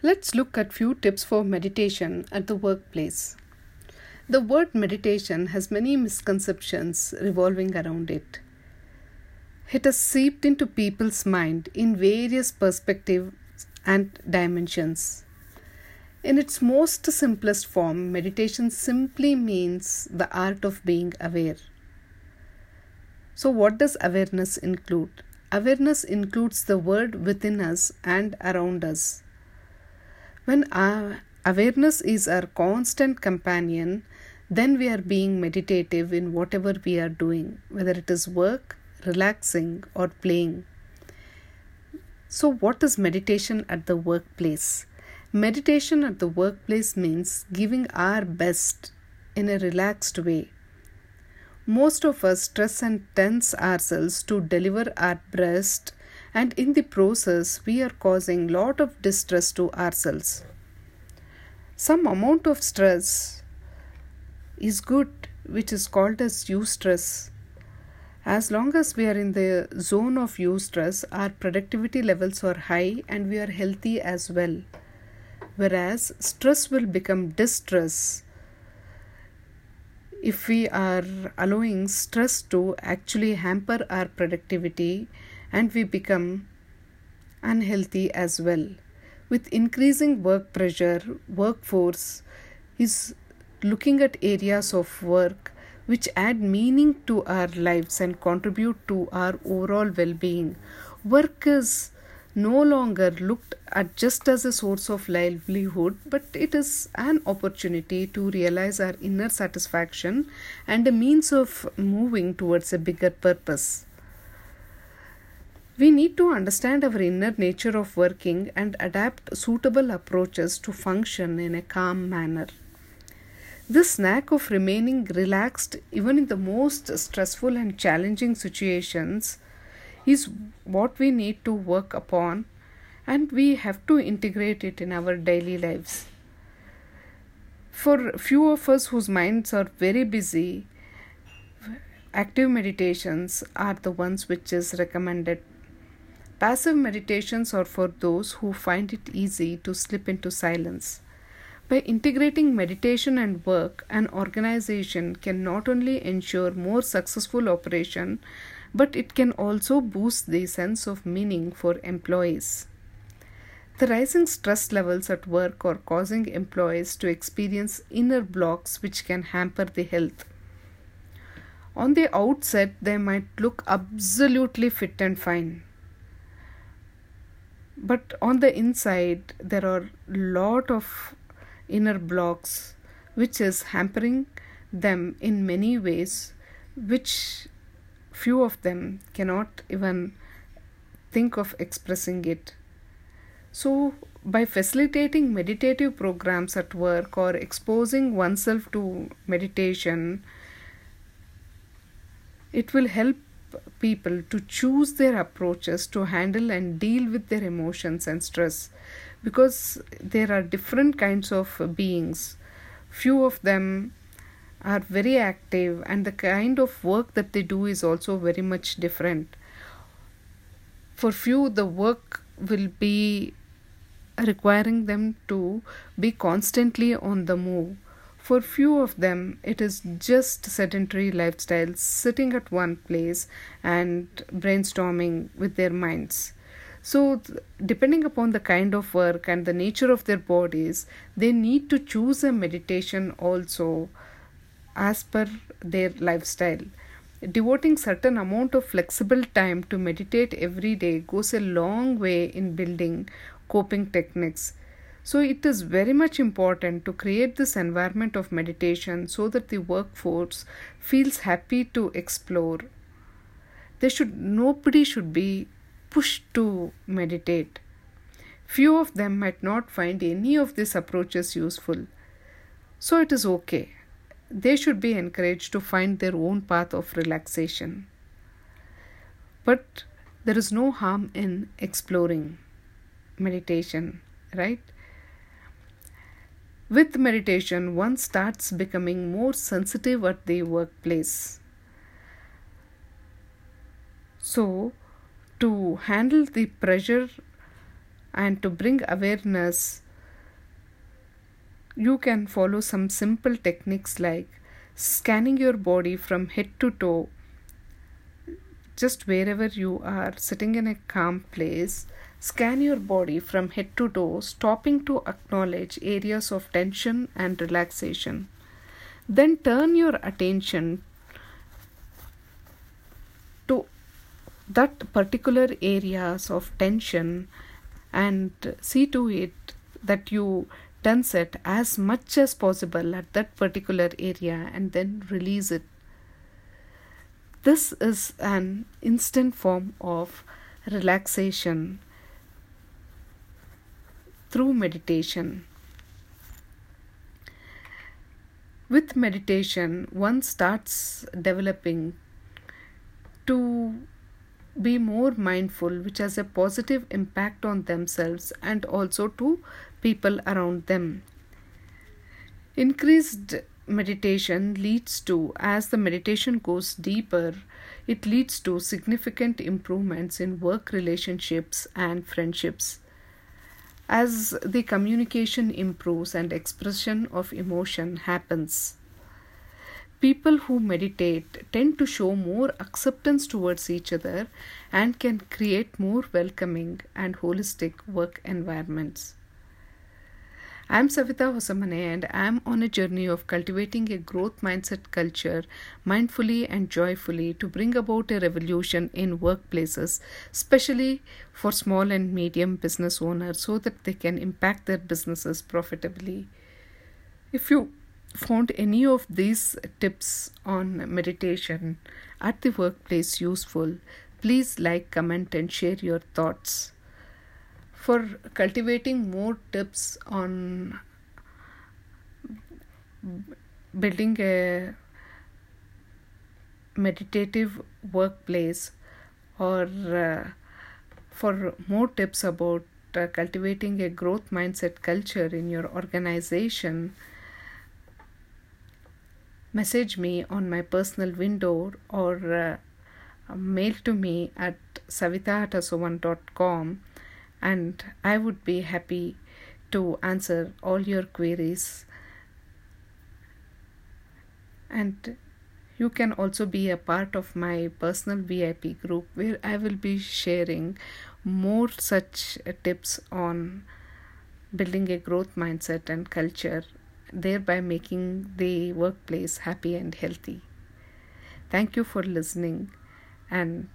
Let's look at few tips for meditation at the workplace. The word meditation has many misconceptions revolving around it. It has seeped into people's mind in various perspectives and dimensions. In its most simplest form, meditation simply means the art of being aware. So, what does awareness include? Awareness includes the world within us and around us. When our awareness is our constant companion, then we are being meditative in whatever we are doing, whether it is work, relaxing, or playing. So, what is meditation at the workplace? Meditation at the workplace means giving our best in a relaxed way. Most of us stress and tense ourselves to deliver our best and in the process we are causing lot of distress to ourselves. Some amount of stress is good which is called as eustress. As long as we are in the zone of eustress our productivity levels are high and we are healthy as well. Whereas stress will become distress. If we are allowing stress to actually hamper our productivity and we become unhealthy as well. With increasing work pressure, workforce is looking at areas of work which add meaning to our lives and contribute to our overall well being. Work is no longer looked at just as a source of livelihood, but it is an opportunity to realize our inner satisfaction and a means of moving towards a bigger purpose. We need to understand our inner nature of working and adapt suitable approaches to function in a calm manner. This knack of remaining relaxed even in the most stressful and challenging situations is what we need to work upon and we have to integrate it in our daily lives. For few of us whose minds are very busy, active meditations are the ones which is recommended Passive meditations are for those who find it easy to slip into silence. By integrating meditation and work, an organization can not only ensure more successful operation, but it can also boost the sense of meaning for employees. The rising stress levels at work are causing employees to experience inner blocks which can hamper the health. On the outset, they might look absolutely fit and fine but on the inside there are lot of inner blocks which is hampering them in many ways which few of them cannot even think of expressing it. So by facilitating meditative programs at work or exposing oneself to meditation it will help people to choose their approaches to handle and deal with their emotions and stress. Because there are different kinds of beings. Few of them are very active and the kind of work that they do is also very much different. For few the work will be requiring them to be constantly on the move for few of them, it is just sedentary lifestyle, sitting at one place and brainstorming with their minds. So, depending upon the kind of work and the nature of their bodies, they need to choose a meditation also as per their lifestyle. Devoting certain amount of flexible time to meditate every day goes a long way in building coping techniques so, it is very much important to create this environment of meditation so that the workforce feels happy to explore. There should nobody should be pushed to meditate. Few of them might not find any of these approaches useful. So, it is okay. They should be encouraged to find their own path of relaxation. But there is no harm in exploring meditation, right? With meditation, one starts becoming more sensitive at the workplace. So, to handle the pressure and to bring awareness you can follow some simple techniques like scanning your body from head to toe just wherever you are sitting in a calm place scan your body from head to toe stopping to acknowledge areas of tension and relaxation then turn your attention to that particular areas of tension and see to it that you tense it as much as possible at that particular area and then release it. This is an instant form of relaxation through meditation. With meditation, one starts developing to be more mindful, which has a positive impact on themselves and also to people around them. Increased meditation leads to, as the meditation goes deeper, it leads to significant improvements in work relationships and friendships. As the communication improves and expression of emotion happens, people who meditate tend to show more acceptance towards each other and can create more welcoming and holistic work environments. I'm Savita Hosamane and I'm on a journey of cultivating a growth mindset culture mindfully and joyfully to bring about a revolution in workplaces, especially for small and medium business owners, so that they can impact their businesses profitably. If you found any of these tips on meditation at the workplace useful, please like, comment, and share your thoughts for cultivating more tips on building a meditative workplace or uh, for more tips about uh, cultivating a growth mindset culture in your organization message me on my personal window or uh, mail to me at savita.com and I would be happy to answer all your queries. And you can also be a part of my personal VIP group where I will be sharing more such tips on building a growth mindset and culture, thereby making the workplace happy and healthy. Thank you for listening and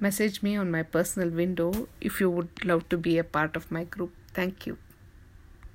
Message me on my personal window if you would love to be a part of my group. Thank you.